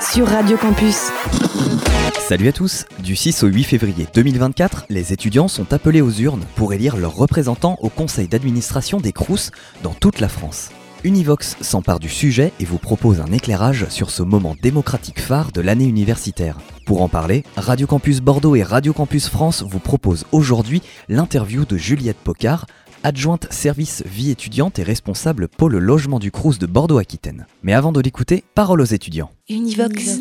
sur Radio Campus. Salut à tous Du 6 au 8 février 2024, les étudiants sont appelés aux urnes pour élire leurs représentants au conseil d'administration des CROUS dans toute la France. Univox s'empare du sujet et vous propose un éclairage sur ce moment démocratique phare de l'année universitaire. Pour en parler, Radio Campus Bordeaux et Radio Campus France vous proposent aujourd'hui l'interview de Juliette Pocard, adjointe service vie étudiante et responsable pôle logement du Crous de Bordeaux-Aquitaine. Mais avant de l'écouter, parole aux étudiants. Univox.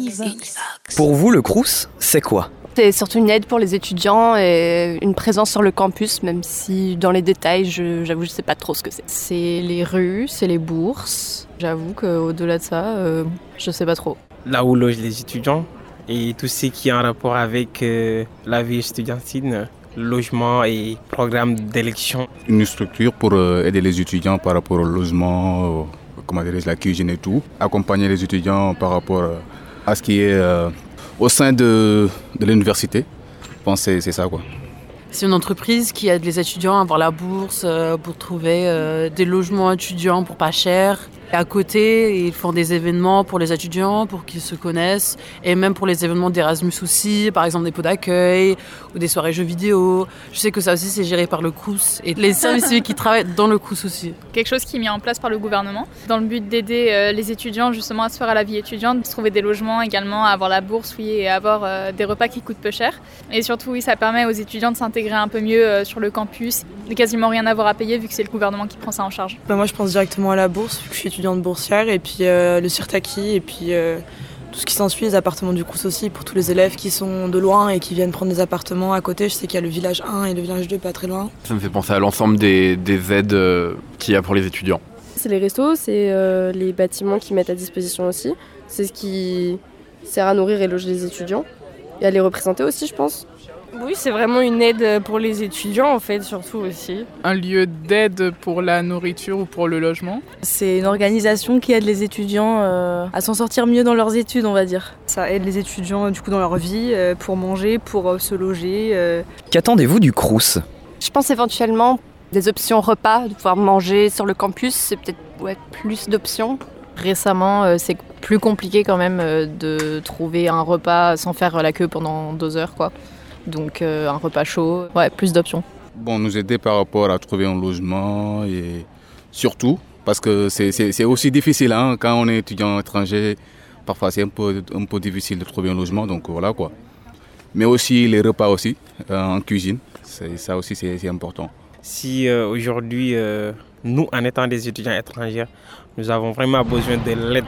Pour vous, le Crous, c'est quoi? C'est surtout une aide pour les étudiants et une présence sur le campus, même si dans les détails, je- j'avoue, je sais pas trop ce que c'est. C'est les rues, c'est les bourses. J'avoue qu'au-delà de ça, euh, je sais pas trop. là où logent les étudiants et tout ce qui est en rapport avec euh, la vie estudiantine, logement et programme d'élection. une structure pour euh, aider les étudiants par rapport au logement, au- comment dirais la cuisine et tout. Accompagner les étudiants par rapport euh, à ce qui est euh, au sein de, de l'université. Je pense que c'est- ça quoi. C'est une entreprise qui aide les étudiants à avoir la bourse euh, pour trouver euh, des logements étudiants pour pas cher. Et à côté, ils font des événements pour les étudiants, pour qu'ils se connaissent, et même pour les événements d'Erasmus aussi, par exemple des pots d'accueil ou des soirées jeux vidéo. Je sais que ça aussi c'est géré par le CRUS et les services civiques qui travaillent dans le CRUS aussi. quelque chose qui est mis en place par le gouvernement dans le but d'aider euh, les étudiants justement à se faire à la vie étudiante, de se trouver des logements également, à avoir la bourse oui, et à avoir euh, des repas qui coûtent peu cher. Et surtout oui, ça permet aux étudiants de s'intégrer un peu mieux euh, sur le campus, de quasiment rien avoir à payer vu que c'est le gouvernement qui prend ça en charge. Bah, moi, je pense directement à la bourse, vu que je suis étudiante boursière, et puis euh, le Sirtaki, et puis euh, tout ce qui s'ensuit, les appartements du Crous aussi, pour tous les élèves qui sont de loin et qui viennent prendre des appartements à côté. Je sais qu'il y a le village 1 et le village 2 pas très loin. Ça me fait penser à l'ensemble des, des aides euh, qu'il y a pour les étudiants. C'est les restos, c'est euh, les bâtiments qui mettent à disposition aussi. C'est ce qui sert à nourrir et loger les étudiants et à les représenter aussi, je pense. Oui, c'est vraiment une aide pour les étudiants en fait, surtout aussi. Un lieu d'aide pour la nourriture ou pour le logement. C'est une organisation qui aide les étudiants euh, à s'en sortir mieux dans leurs études, on va dire. Ça aide les étudiants du coup dans leur vie, euh, pour manger, pour euh, se loger. euh. Qu'attendez-vous du Crous? Je pense éventuellement des options repas, de pouvoir manger sur le campus, c'est peut-être ouais, plus d'options. Récemment, euh, c'est plus compliqué quand même euh, de trouver un repas sans faire la queue pendant deux heures quoi. Donc euh, un repas chaud, ouais, plus d'options. Bon, nous aider par rapport à trouver un logement et surtout parce que c'est- aussi difficile hein, quand on est étudiant étranger. Parfois, c'est un peu, un peu difficile de trouver un logement, donc voilà quoi. Mais aussi les repas aussi euh, en cuisine, ça aussi c'est important. Si euh, aujourd'hui, euh, nous, en étant des étudiants étrangers, nous avons vraiment besoin de l'aide,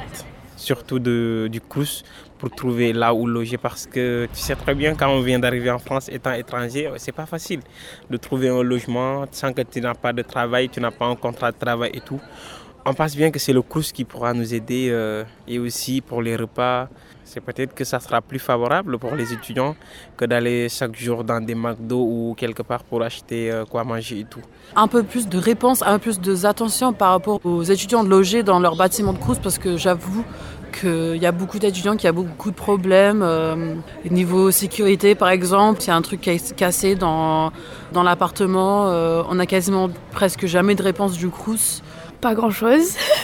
surtout de, du CRUS, pour trouver là où loger parce que tu sais très bien quand on vient d'arriver en France étant étranger, c'est pas facile de trouver un logement sans que tu n'as pas de travail, tu n'as pas un contrat de travail et tout. On pense bien que c'est le CRUS qui pourra nous aider euh, et aussi pour les repas. C'est peut-être que ça sera plus favorable pour les étudiants que d'aller chaque jour dans des McDo ou quelque part pour acheter euh, quoi manger et tout. Un peu plus de réponses, un peu plus d'attention par rapport aux étudiants de loger dans leur bâtiment de Crous parce que j'avoue qu'il y a beaucoup d'étudiants qui ont beaucoup de problèmes. euh, niveau sécurité par exemple, s'il y a un truc qui est cassé dans, dans l'appartement, euh, on a quasiment presque jamais de réponse du Crous. Pas grand chose.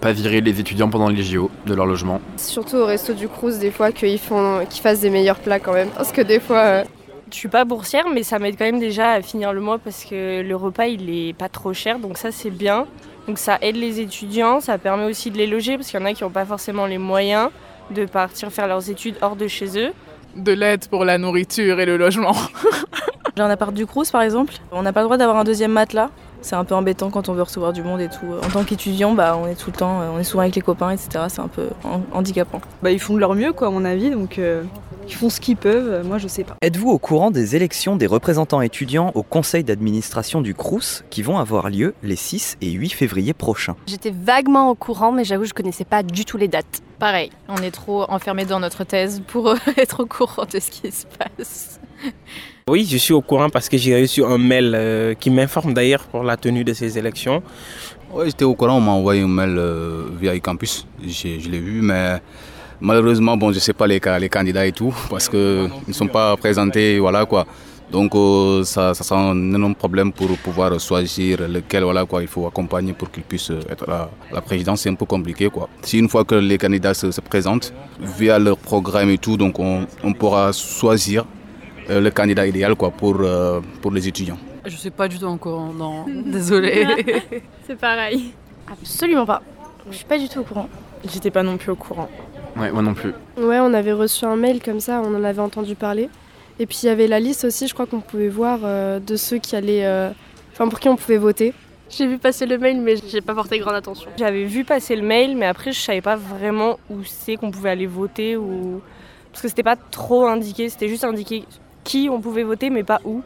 Pas virer les étudiants pendant les JO de leur logement. Surtout au resto du Crous, des fois qu'ils font, qu'ils fassent des meilleurs plats quand même. Parce que des fois. euh, Je suis pas boursière, mais ça m'aide quand même déjà à finir le mois parce que le repas il est pas trop cher, donc ça c'est bien. Donc ça aide les étudiants, ça permet aussi de les loger parce qu'il y en a qui n'ont pas forcément les moyens de partir faire leurs études hors de chez eux. De l'aide pour la nourriture et le logement. J'ai un appart du Crous par exemple, on n'a pas le droit d'avoir un deuxième matelas. C'est un peu embêtant quand on veut recevoir du monde et tout. En tant qu'étudiant, bah, on est tout le temps, on est souvent avec les copains, etc. C'est un peu han- handicapant. Bah, ils font de leur mieux, quoi, à mon avis, donc euh, ils font ce qu'ils peuvent. Moi, je sais pas. Êtes-vous au courant des élections des représentants étudiants au conseil d'administration du Crous qui vont avoir lieu les 6 et 8 février prochains? J'étais vaguement au courant, mais j'avoue, je connaissais pas du tout les dates. Pareil, on est trop enfermé dans notre thèse pour être au courant de ce qui se passe. Oui, je suis au courant parce que j'ai reçu un mail euh, qui m'informe d'ailleurs pour la tenue de ces élections. Oui, j'étais au courant, on m'a envoyé un mail euh, via eCampus, je l'ai vu, mais malheureusement, bon, je ne sais pas les, les, candidats et tout, parce qu'ils ne sont pas présentés, voilà quoi. Donc euh, ça, ça sera un énorme problème pour pouvoir choisir lequel voilà, quoi, il faut accompagner pour qu'ils puissent être à la présidence. C'est un peu compliqué. Quoi. Si une fois que les candidats se, présentent, via leur programme et tout, donc on, on pourra choisir euh, le candidat idéal quoi, pour, euh, pour les étudiants. Je ne sais pas du tout encore, non, désolé. C'est pareil. Absolument pas. Je suis pas du tout au courant. J'étais pas non plus au courant. Ouais, moi non plus. Ouais, on avait reçu un mail comme ça, on en avait entendu parler. Et puis il y avait la liste aussi, je crois qu'on pouvait voir euh, de ceux qui allaient. Enfin, pour qui on pouvait voter. J'ai vu passer le mail, mais j'ai pas porté grande attention. J'avais vu passer le mail, mais après, je savais pas vraiment où c'est qu'on pouvait aller voter ou. Parce que c'était pas trop indiqué, c'était juste indiqué qui on pouvait voter, mais pas où.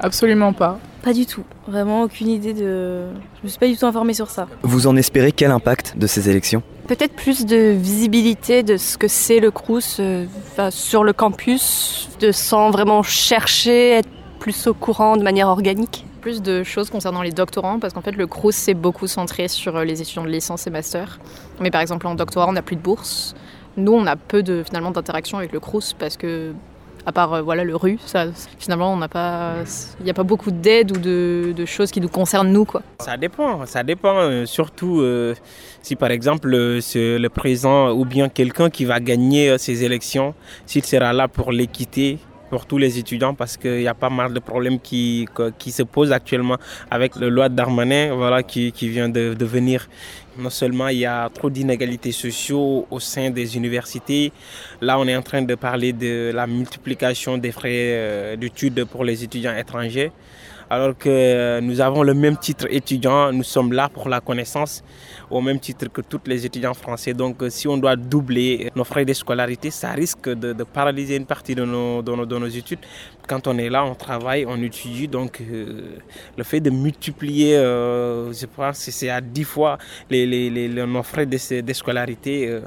Absolument pas. Pas du tout. Vraiment aucune idée de. Je me suis pas du tout informée sur ça. Vous en espérez quel impact de ces élections? Peut-être plus de visibilité de ce que c'est le Crous euh, sur le campus, de sans vraiment chercher, être plus au courant de manière organique? Plus de choses concernant les doctorants, parce qu'en fait le Crous c'est beaucoup centré sur euh, les étudiants de licence et master. Mais par exemple en doctorat on n'a plus de bourse. Nous on a peu de finalement d'interaction avec le Crous parce que à part euh, voilà le rue. Ça, finalement, on n'a pas, il n'y a pas beaucoup d'aide ou de, choses qui nous concernent nous quoi. Ça dépend, ça dépend. Euh, surtout euh, si par exemple c'est le président ou bien quelqu'un qui va gagner ces élections, s'il sera là pour l'équité pour tous les étudiants parce qu'il y a pas mal de problèmes qui, qui se posent actuellement avec le loi d'Armanin voilà, qui, qui vient de, venir non seulement il y a trop d'inégalités sociaux au sein des universités, là on est en train de parler de la multiplication des frais euh, d'études pour les étudiants étrangers. Alors que nous avons le même titre étudiant, nous sommes là pour la connaissance au même titre que tous les étudiants français. Donc si on doit doubler nos frais de scolarité, ça risque de, paralyser une partie de nos, de, nos, études. Quand on est là, on travaille, on étudie. Donc euh, le fait de multiplier, euh, je pense, c'est à 10 fois les, les, les, nos frais de, de scolarité. Euh,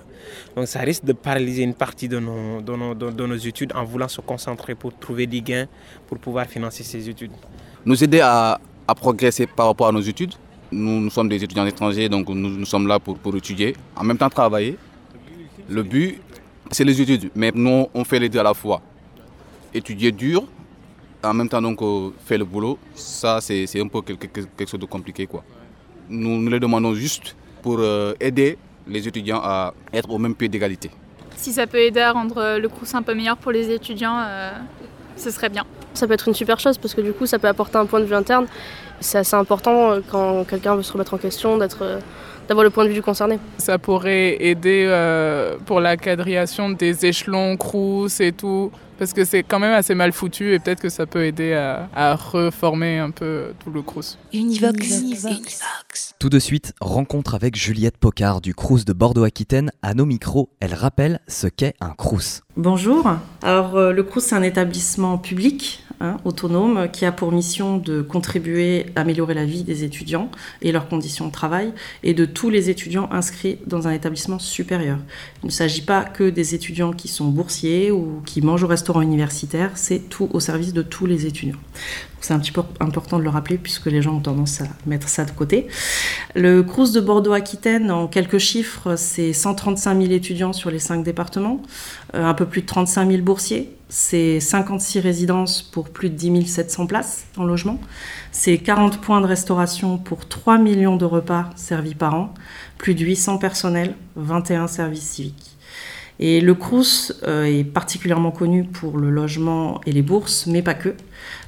donc ça risque de paralyser une partie de nos, de nos, de nos études en voulant se concentrer pour trouver des gains pour pouvoir financer ces études. Nous aider à, progresser par rapport à nos études nous, sommes des étudiants étrangers, donc nous, nous sommes là pour, pour, étudier, en même temps travailler. Le but, c'est les études, mais nous, on fait les deux à la fois. Étudier dur, en même temps donc euh, faire le boulot, ça c'est un peu quelque, quelque, chose de compliqué. Quoi. Nous, nous les demandons juste pour euh, aider les étudiants à être au même pied d'égalité. Si ça peut aider à rendre le cours un peu meilleur pour les étudiants, euh, ce serait bien. Ça peut être une super chose parce que du coup ça peut apporter un point de vue interne. C'est assez important euh, quand quelqu'un veut se remettre en question d'être euh, d'avoir le point de vue du concerné. Ça pourrait aider euh, pour la quadrillation des échelons, crous et tout, parce que c'est quand même assez mal foutu et peut-être que ça peut aider à, reformer un peu tout le crous. Univox. Univox. Tout de suite, rencontre avec Juliette Pocard du crous de Bordeaux-Aquitaine. À nos micros, elle rappelle ce qu'est un crous. Bonjour. Alors, le crous, c'est un établissement public Hein, autonome qui a pour mission de contribuer à améliorer la vie des étudiants et leurs conditions de travail et de tous les étudiants inscrits dans un établissement supérieur. Il ne s'agit pas que des étudiants qui sont boursiers ou qui mangent au restaurant universitaire, c'est tout au service de tous les étudiants. C'est un petit peu important de le rappeler puisque les gens ont tendance à mettre ça de côté. Le Crous de Bordeaux-Aquitaine, en quelques chiffres, c'est 135 000 étudiants sur les cinq départements, euh, un peu plus de 35 000 boursiers, c'est 56 résidences pour plus de 10 700 places en logement, c'est 40 points de restauration pour 3 millions de repas servis par an, plus de 800 personnels, 21 services civiques. Et le Crous euh, est particulièrement connu pour le logement et les bourses, mais pas que.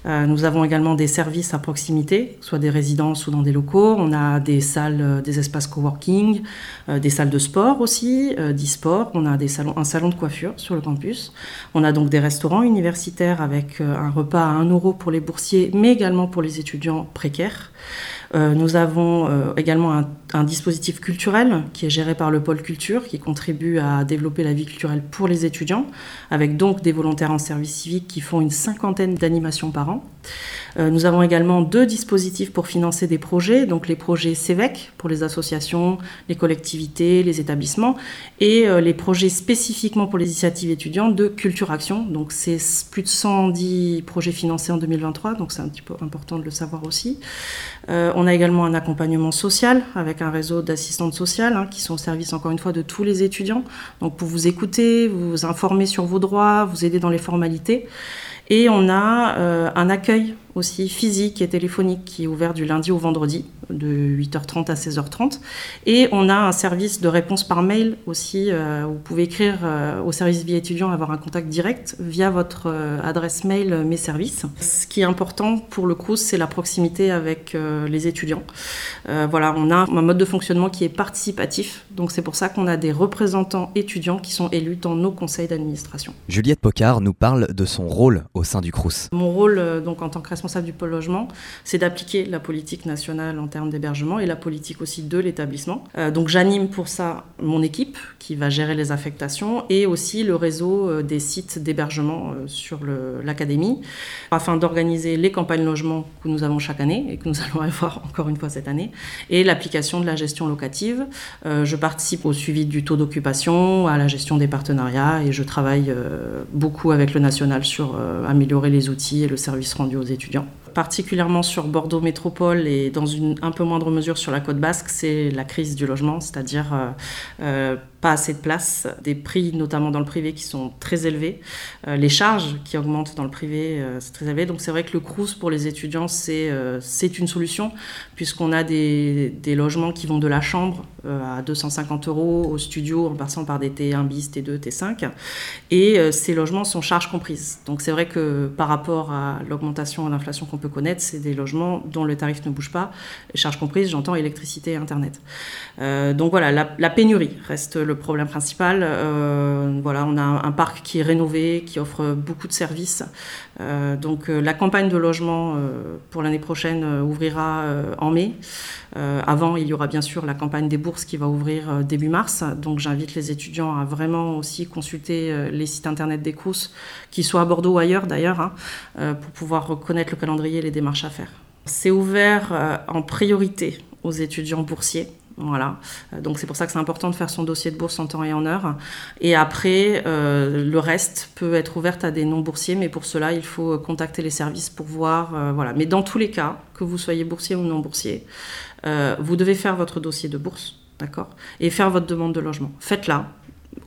Euh, nous avons également des services à proximité, soit des résidences ou dans des locaux. On a des salles, euh, des espaces coworking, des salles de sport aussi, d'e-sport. On a un salon de coiffure sur le campus. On a donc des restaurants universitaires avec un repas à 1 euro pour les boursiers, mais également pour les étudiants précaires. Nous avons également un, dispositif culturel qui est géré par le pôle culture, qui contribue à développer la vie culturelle pour les étudiants, avec donc des volontaires en service civique qui font une cinquantaine d'animations par an. Euh, nous avons également deux dispositifs pour financer des projets, donc les projets CEVEC pour les associations, les collectivités, les établissements, et euh, les projets spécifiquement pour les initiatives étudiantes de Culture Action. Donc c'est plus de 110 projets financés en 2023, donc c'est un petit peu important de le savoir aussi. Euh, on a également un accompagnement social avec un réseau d'assistantes sociales hein, qui sont au service encore une fois de tous les étudiants, donc pour vous écouter, vous informer sur vos droits, vous aider dans les formalités. Et on a euh, un accueil aussi physique et téléphonique qui est ouvert du lundi au vendredi de 8h30 à 16h30. Et on a un service de réponse par mail aussi. Euh, vous pouvez écrire euh, au service vie étudiant, avoir un contact direct via votre euh, adresse mail Mes Services. Ce qui est important pour le CRUS, c'est la proximité avec les étudiants. voilà, on a un mode de fonctionnement qui est participatif. Donc c'est pour ça qu'on a des représentants étudiants qui sont élus dans nos conseils d'administration. Juliette Pocard nous parle de son rôle au sein du CRUS. Mon rôle donc en tant que responsable du pôle logement, c'est d'appliquer la politique nationale en termes d'hébergement et la politique aussi de l'établissement. Euh, donc j'anime pour ça mon équipe qui va gérer les affectations et aussi le réseau euh, des sites d'hébergement euh, sur l'académie afin d'organiser les campagnes logement que nous avons chaque année et que nous allons avoir encore une fois cette année et l'application de la gestion locative. je participe au suivi du taux d'occupation, à la gestion des partenariats et je travaille beaucoup avec le national sur améliorer les outils et le service rendu aux étudiants particulièrement sur Bordeaux Métropole et dans une un peu moindre mesure sur la côte basque, c'est la crise du logement, c'est-à-dire euh, euh, pas assez de place, des prix notamment dans le privé qui sont très élevés, euh, les charges qui augmentent dans le privé, c'est très élevé. Donc c'est vrai que le CRUS pour les étudiants, c'est c'est une solution puisqu'on a des, des, logements qui vont de la chambre à 250 euros au studio en passant par des T1 bis, T2, T5 et ces logements sont charges comprises. Donc c'est vrai que par rapport à l'augmentation de l'inflation qu'on peut connaître, c'est des logements dont le tarif ne bouge pas, charges comprises, j'entends électricité et Internet. Euh, donc voilà, la, pénurie reste le problème principal. Euh, voilà, on a un, parc qui est rénové, qui offre beaucoup de services. Euh, donc la campagne de logement pour l'année prochaine ouvrira en mai. avant, il y aura bien sûr la campagne des bourses qui va ouvrir début mars. Donc j'invite les étudiants à vraiment aussi consulter les sites internet des CRUS, qu'ils soient à Bordeaux ou ailleurs d'ailleurs, hein, pour pouvoir reconnaître le calendrier et les démarches à faire. C'est ouvert en priorité aux étudiants boursiers. Voilà. Euh, donc c'est pour ça que c'est important de faire son dossier de bourse en temps et en heure. Et après, euh, le reste peut être ouvert à des non-boursiers, mais pour cela, il faut contacter les services pour voir. Euh, voilà. Mais dans tous les cas, que vous soyez boursier ou non-boursier, vous devez faire votre dossier de bourse, d'accord? Et faire votre demande de logement. Faites-la.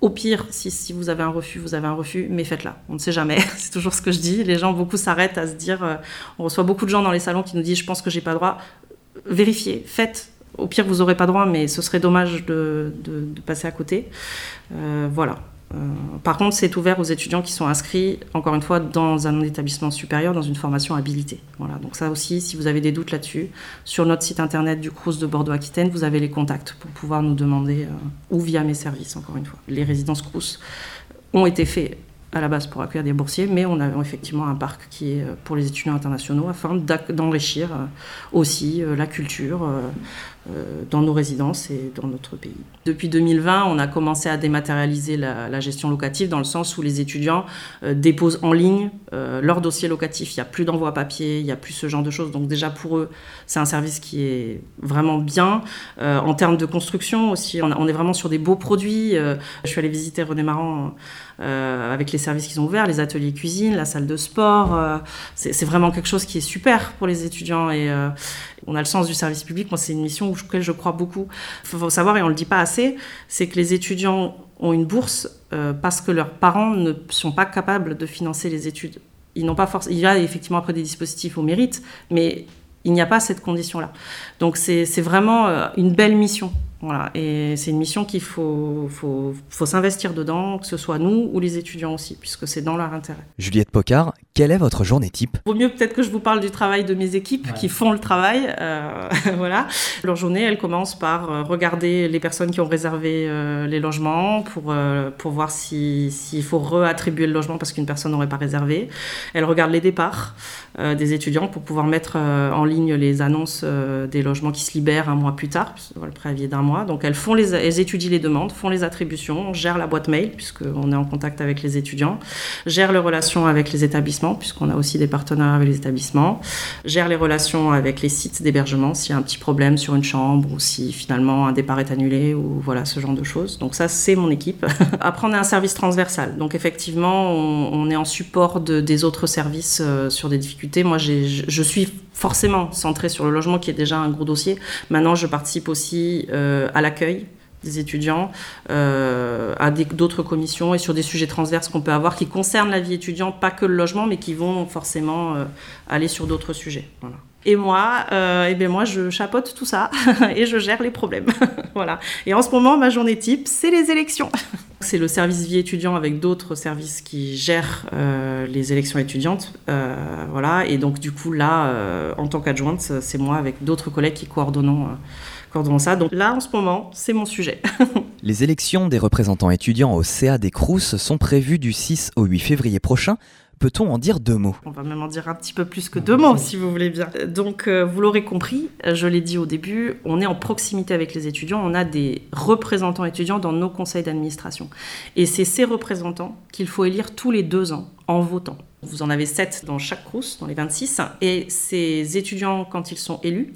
Au pire, si, si, vous avez un refus, vous avez un refus, mais faites-la. On ne sait jamais. c'est toujours ce que je dis. Les gens, beaucoup s'arrêtent à se dire. on reçoit beaucoup de gens dans les salons qui nous disent Je pense que j'ai pas droit vérifiez, faites. Au pire, vous n'aurez pas droit, mais ce serait dommage de, passer à côté. Euh, voilà. Euh, par contre, c'est ouvert aux étudiants qui sont inscrits, encore une fois, dans un établissement supérieur, dans une formation habilitée. Voilà. Donc ça aussi, si vous avez des doutes là-dessus, sur notre site internet du CRUS de Bordeaux-Aquitaine, vous avez les contacts pour pouvoir nous demander, euh, ou via mes services, encore une fois. Les résidences CRUS ont été faits à la base pour accueillir des boursiers, mais on a effectivement un parc qui est pour les étudiants internationaux afin d'enrichir aussi la culture, dans nos résidences et dans notre pays. Depuis 2020, on a commencé à dématérialiser la, gestion locative dans le sens où les étudiants euh, déposent en ligne euh, leur dossier locatif. Il n'y a plus d'envoi papier, il n'y a plus ce genre de choses. Donc déjà pour eux, c'est un service qui est vraiment bien. en termes de construction aussi, on, est vraiment sur des beaux produits. je suis allée visiter René Marant avec les services qu'ils ont ouverts, les ateliers cuisine, la salle de sport. c'est vraiment quelque chose qui est super pour les étudiants et, on a le sens du service public. Moi, c'est une mission auquel je crois beaucoup. Il faut savoir, et on ne le dit pas assez, c'est que les étudiants ont une bourse euh, parce que leurs parents ne sont pas capables de financer les études. Ils n'ont pas force. Il y a effectivement après des dispositifs au mérite, mais il n'y a pas cette condition-là. Donc c'est vraiment euh, une belle mission Voilà. Et c'est une mission qu'il faut, faut, faut s'investir dedans, que ce soit nous ou les étudiants aussi, puisque c'est dans leur intérêt. Juliette Pocard, quelle est votre journée type? Vaut mieux peut-être que je vous parle du travail de mes équipes qui font le travail. Euh, voilà. Leur journée, elle commence par euh, regarder les personnes qui ont réservé euh, les logements pour, euh, pour voir s'il si, faut réattribuer le logement parce qu'une personne n'aurait pas réservé. Elle regarde les départs euh, des étudiants pour pouvoir mettre euh, en ligne les annonces euh, des logements qui se libèrent un mois plus tard, puisque le préavis est d'un mois. Donc elles, font les, elles étudient les demandes, font les attributions, gèrent la boîte mail, puisqu'on est en contact avec les étudiants, gèrent les relations avec les établissements, puisqu'on a aussi des partenaires avec les établissements, gèrent les relations avec les sites d'hébergement, s'il y a un petit problème sur une chambre ou si finalement un départ est annulé ou voilà ce genre de choses. Donc ça, c'est mon équipe. Après, on a un service transversal. Donc effectivement, on, est en support de, des autres services euh, sur des difficultés. Moi, je suis forcément centrée sur le logement qui est déjà un gros dossier. Maintenant, je participe aussi euh, à l'accueil des étudiants, euh, à d'autres commissions et sur des sujets transverses qu'on peut avoir qui concernent la vie étudiante, pas que le logement, mais qui vont forcément euh, aller sur d'autres sujets. Et moi, euh, eh bien moi, je chapeaute tout ça et je gère les problèmes. voilà. Et en ce moment, ma journée type, c'est les élections. c'est le service vie étudiant avec d'autres services qui gèrent euh, les élections étudiantes. Euh, voilà. Et donc, du coup, là, euh, en tant qu'adjointe, c'est moi avec d'autres collègues qui coordonnons, Donc là, en ce moment, c'est mon sujet. Les élections des représentants étudiants au CA des Crous sont prévues du 6 au 8 février prochain. Peut-on en dire deux mots? On va même en dire un petit peu plus que deux mots, si vous voulez bien. Donc, euh, vous l'aurez compris, je l'ai dit au début, on est en proximité avec les étudiants, on a des représentants étudiants dans nos conseils d'administration. Et c'est ces représentants qu'il faut élire tous les deux ans en votant. Vous en avez sept dans chaque crous, dans les 26. Et ces étudiants, quand ils sont élus,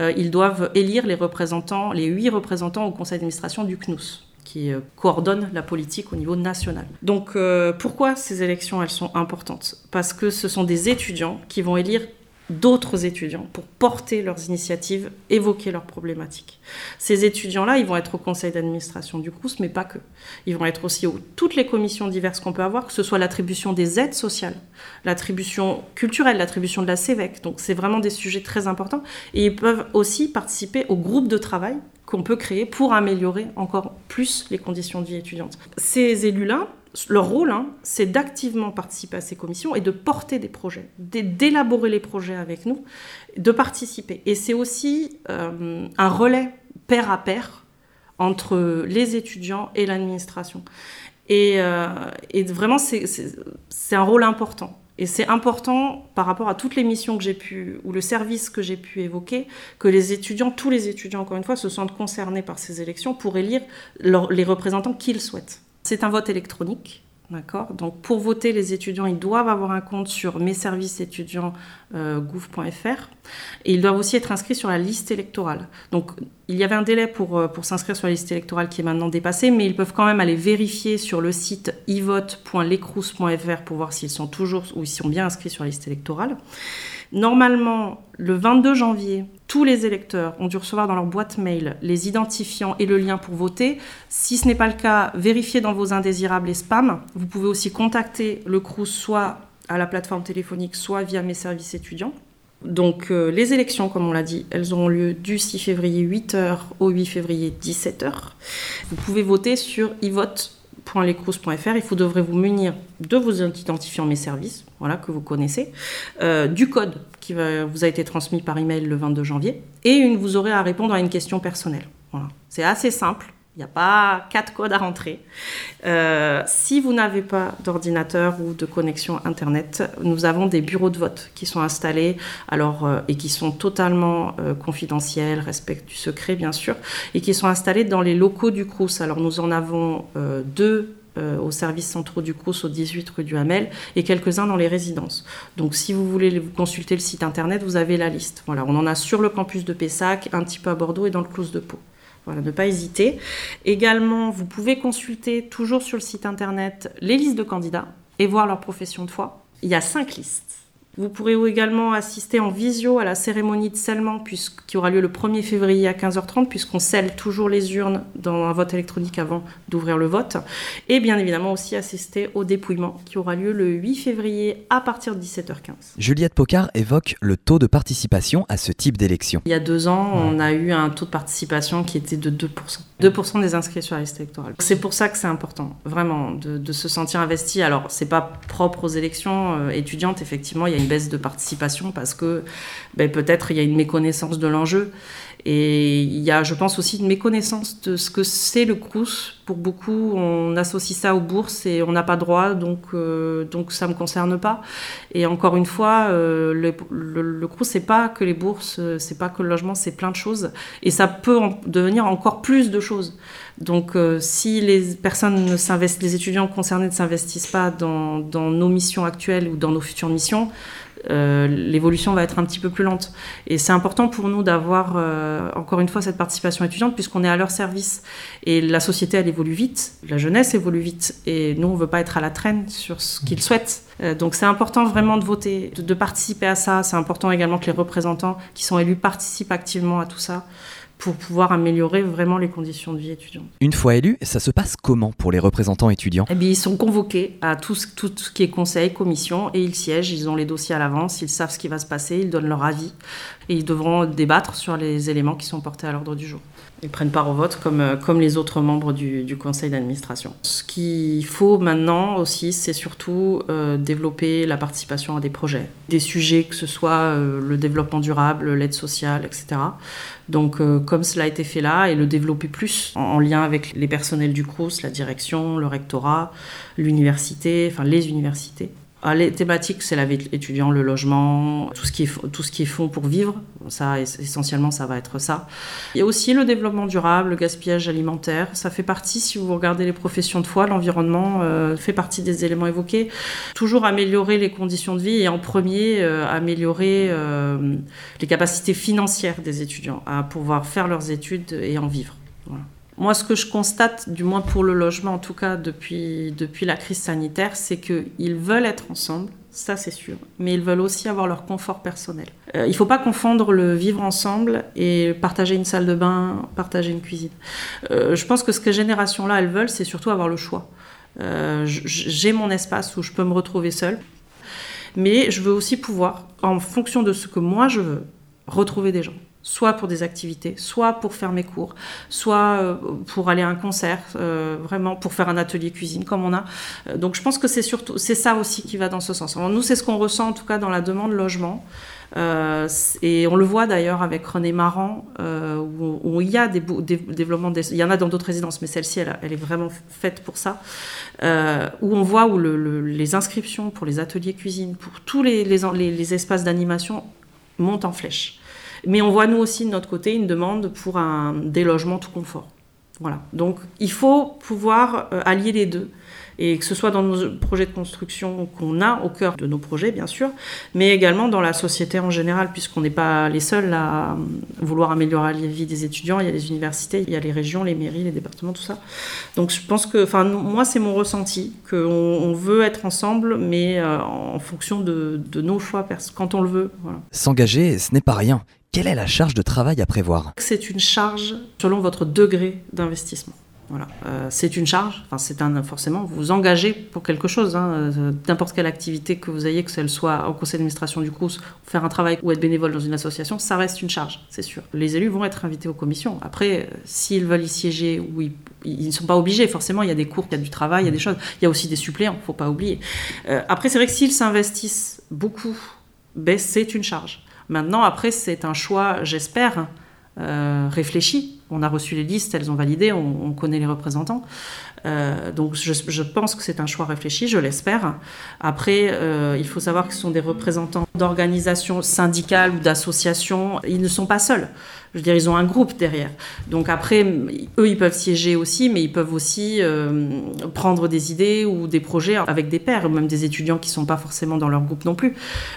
euh, ils doivent élire les représentants, les huit représentants au conseil d'administration du CNUS qui euh, coordonne la politique au niveau national. Donc euh, pourquoi ces élections elles sont importantes? Parce que ce sont des étudiants qui vont élire d'autres étudiants pour porter leurs initiatives, évoquer leurs problématiques. Ces étudiants-là, ils vont être au conseil d'administration du CRUS, mais pas que. Ils vont être aussi aux toutes les commissions diverses qu'on peut avoir, que ce soit l'attribution des aides sociales, l'attribution culturelle, l'attribution de la CEVEC. Donc c'est vraiment des sujets très importants. Et ils peuvent aussi participer au groupe de travail qu'on peut créer pour améliorer encore plus les conditions de vie étudiante. Ces élus-là, leur rôle, hein, c'est d'activement participer à ces commissions et de porter des projets, d'élaborer les projets avec nous, de participer. Et c'est aussi euh, un relais pair à pair entre les étudiants et l'administration. Et, euh, et, vraiment, c'est un rôle important. Et c'est important par rapport à toutes les missions que j'ai pu, ou le service que j'ai pu évoquer, que les étudiants, tous les étudiants, encore une fois, se sentent concernés par ces élections pour élire les représentants qu'ils souhaitent. C'est un vote électronique. D'accord Donc pour voter, les étudiants, ils doivent avoir un compte sur mes services étudiants euh, et ils doivent aussi être inscrits sur la liste électorale. Donc il y avait un délai pour, pour s'inscrire sur la liste électorale qui est maintenant dépassé, mais ils peuvent quand même aller vérifier sur le site ivote.lecrous.fr pour voir s'ils sont toujours ou s'ils sont bien inscrits sur la liste électorale. Normalement, le 22 janvier, tous les électeurs ont dû recevoir dans leur boîte mail les identifiants et le lien pour voter. Si ce n'est pas le cas, vérifiez dans vos indésirables et spams. Vous pouvez aussi contacter le CRUS soit à la plateforme téléphonique, soit via mes services étudiants. Donc euh, les élections, comme on l'a dit, elles auront lieu du 6 février 8h au 8 février 17h. Vous pouvez voter sur ivote.lecrous.fr. Il faut devrez vous munir de vos identifiants mes services, voilà que vous connaissez, euh, du code qui vous a été transmis par email le 22 janvier, et vous aurez à répondre à une question personnelle. Voilà. C'est assez simple. Il n'y a pas quatre codes à rentrer. Euh, si vous n'avez pas d'ordinateur ou de connexion Internet, nous avons des bureaux de vote qui sont installés alors, euh, et qui sont totalement euh, confidentiels, respectent du secret bien sûr, et qui sont installés dans les locaux du CRUS. Alors nous en avons deux aux services centraux du CRUS au 18 rue du Hamel et quelques-uns dans les résidences. Donc si vous voulez consulter le site internet, vous avez la liste. Voilà, on en a sur le campus de Pessac, un petit peu à Bordeaux et dans le Close de Pau. Voilà, ne pas hésiter. Également, vous pouvez consulter toujours sur le site internet les listes de candidats et voir leur profession de foi. Il y a cinq listes. Vous pourrez également assister en visio à la cérémonie de scellement qui aura lieu le 1er février à 15h30 puisqu'on scelle toujours les urnes dans un vote électronique avant d'ouvrir le vote. Et bien évidemment aussi assister au dépouillement qui aura lieu le 8 février à partir de 17h15. Juliette Pocard évoque le taux de participation à ce type d'élection. Il y a deux ans, on a eu un taux de participation qui était de 2%. 2% des inscrits sur la liste électorale. C'est pour ça que c'est important, vraiment, de, se sentir investi. Alors, c'est pas propre aux élections euh, étudiantes, effectivement, il y a une baisse de participation parce que ben, peut-être il y a une méconnaissance de l'enjeu. Et il y a, je pense, aussi une méconnaissance de ce que c'est le Crous. Pour beaucoup, on associe ça aux bourses et on n'a pas droit, donc, euh, donc ça ne me concerne pas. Et encore une fois, euh, le, le, Crous, c'est pas que les bourses, c'est pas que le logement, c'est plein de choses. Et ça peut devenir encore plus de choses. Donc, euh, si les personnes ne s'investissent, les étudiants concernés ne s'investissent pas dans, dans, nos missions actuelles ou dans nos futures missions, euh, l'évolution va être un petit peu plus lente. Et c'est important pour nous d'avoir, euh, encore une fois, cette participation étudiante, puisqu'on est à leur service. Et la société, elle évolue vite, la jeunesse évolue vite, et nous, on ne veut pas être à la traîne sur ce qu'ils souhaitent. Euh, donc c'est important vraiment de voter, de, de participer à ça. C'est important également que les représentants qui sont élus participent activement à tout ça pour pouvoir améliorer vraiment les conditions de vie étudiante. Une fois élus, ça se passe comment pour les représentants étudiants? Eh bien, Ils sont convoqués à tout ce, tout ce qui est conseil, commission, et ils siègent, ils ont les dossiers à l'avance, ils savent ce qui va se passer, ils donnent leur avis, et ils devront débattre sur les éléments qui sont portés à l'ordre du jour. Ils prennent part au vote comme, euh, comme les autres membres du, du conseil d'administration. Ce qu'il faut maintenant aussi, c'est surtout euh, développer la participation à des projets, des sujets que ce soit euh, le développement durable, l'aide sociale, etc. Donc comme cela a été fait là, et le développer plus en, en lien avec les personnels du CRUS, la direction, le rectorat, l'université, enfin les universités. Ah, les thématiques, c'est la vie étudiant, le logement, tout ce qui est, tout ce pour vivre. Ça, essentiellement, ça va être ça. Il y a aussi le développement durable, le gaspillage alimentaire. Ça fait partie, si vous regardez les professions de foi, l'environnement euh, fait partie des éléments évoqués. Toujours améliorer les conditions de vie et en premier, euh, améliorer euh, les capacités financières des étudiants à pouvoir faire leurs études et en vivre. Voilà. Moi, ce que je constate, du moins pour le logement, en tout cas depuis, depuis la crise sanitaire, c'est qu'ils veulent être ensemble, ça c'est sûr, mais ils veulent aussi avoir leur confort personnel. Euh, il ne faut pas confondre le vivre ensemble et partager une salle de bain, partager une cuisine. Euh, je pense que ce que génération-là, elles veulent, c'est surtout avoir le choix. Euh, J'ai mon espace où je peux me retrouver seule, mais je veux aussi pouvoir, en fonction de ce que moi je veux, retrouver des gens soit pour des activités, soit pour faire mes cours, soit euh, pour aller à un concert, euh, vraiment pour faire un atelier cuisine comme on a. Euh, donc je pense que c'est surtout c'est ça aussi qui va dans ce sens. Nous c'est ce qu'on ressent en tout cas dans la demande logement. Et on le voit d'ailleurs avec René Marant, euh, où, il y a des, développements, il y en a dans d'autres résidences, mais celle-ci, elle, est vraiment faite pour ça, où on voit où le, le, les inscriptions pour les ateliers cuisine, pour tous les espaces d'animation montent en flèche. Mais on voit nous aussi de notre côté une demande pour un délogement tout confort. Voilà. Donc il faut pouvoir euh, allier les deux. Et que ce soit dans nos projets de construction qu'on a au cœur de nos projets, bien sûr, mais également dans la société en général, puisqu'on n'est pas les seuls à vouloir améliorer la vie des étudiants. Il y a les universités, il y a les régions, les mairies, les départements, tout ça. Donc je pense que, enfin, moi, c'est mon ressenti, qu'on on veut être ensemble, mais euh, en fonction de, de, nos choix, quand on le veut. Voilà. S'engager, ce n'est pas rien. Quelle est la charge de travail à prévoir? C'est une charge selon votre degré d'investissement. Voilà, euh, c'est une charge. Enfin, c'est un forcément vous engagez pour quelque chose. Hein, euh, N'importe quelle activité que vous ayez, que elle soit au conseil d'administration du CRUS, faire un travail ou être bénévole dans une association, ça reste une charge, c'est sûr. Les élus vont être invités aux commissions. Après, euh, s'ils veulent y siéger ou ils, ne sont pas obligés. Forcément, il y a des cours, il y a du travail, il y a des choses. Il y a aussi des suppléants, faut pas oublier. Après, c'est vrai que s'ils s'investissent beaucoup, ben, c'est une charge. Maintenant, après, c'est un choix, j'espère, réfléchi. On a reçu les listes, elles ont validé, on, on connaît les représentants. Euh, donc je, pense que c'est un choix réfléchi, je l'espère. Après, euh, il faut savoir que ce sont des représentants d'organisations syndicales ou d'associations. Ils ne sont pas seuls. Je veux dire, ils ont un groupe derrière. Donc après, eux, ils peuvent siéger aussi, mais ils peuvent aussi euh, prendre des idées ou des projets avec des pairs, même des étudiants qui ne sont pas forcément dans leur groupe non plus.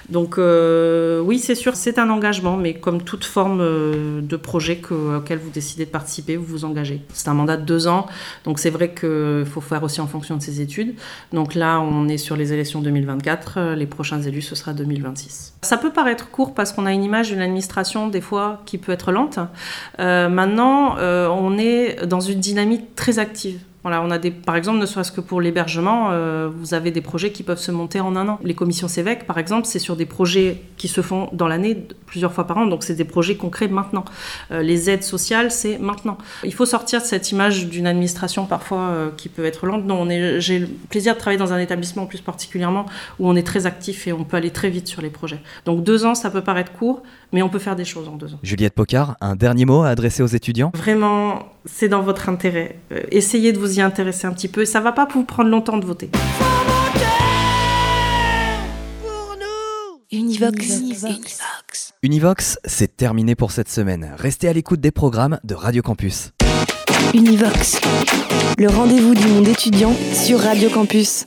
Donc oui, c'est sûr, c'est un engagement, mais comme toute forme de projet que, auquel vous décidez de participer, vous vous engagez. C'est un mandat de deux ans, donc c'est vrai qu'il faut faire aussi en fonction de ses études. Donc là, on est sur les élections 2024, les prochains élus, ce sera 2026. Ça peut paraître court parce qu'on a une image d'une administration, des fois, qui peut être lente. Euh, maintenant, euh, on est dans une dynamique très active. Voilà, on a des, par exemple, ne serait-ce que pour l'hébergement, euh, vous avez des projets qui peuvent se monter en un an. Les commissions CEVEC, par exemple, c'est sur des projets qui se font dans l'année plusieurs fois par an, donc c'est des projets concrets maintenant. Euh, les aides sociales, c'est maintenant. Il faut sortir de cette image d'une administration parfois euh, qui peut être lente. Non, j'ai le plaisir de travailler dans un établissement plus particulièrement où on est très actif et on peut aller très vite sur les projets. Donc deux ans, ça peut paraître court, mais on peut faire des choses en deux ans. Juliette Pocard, un dernier mot à adresser aux étudiants? Vraiment, c'est dans votre intérêt. essayez de vous y intéresser un petit peu. Ça va pas vous prendre longtemps de voter. Univox. Univox. Univox, c'est terminé pour cette semaine. Restez à l'écoute des programmes de Radio Campus. Univox, le rendez-vous du monde étudiant sur Radio Campus.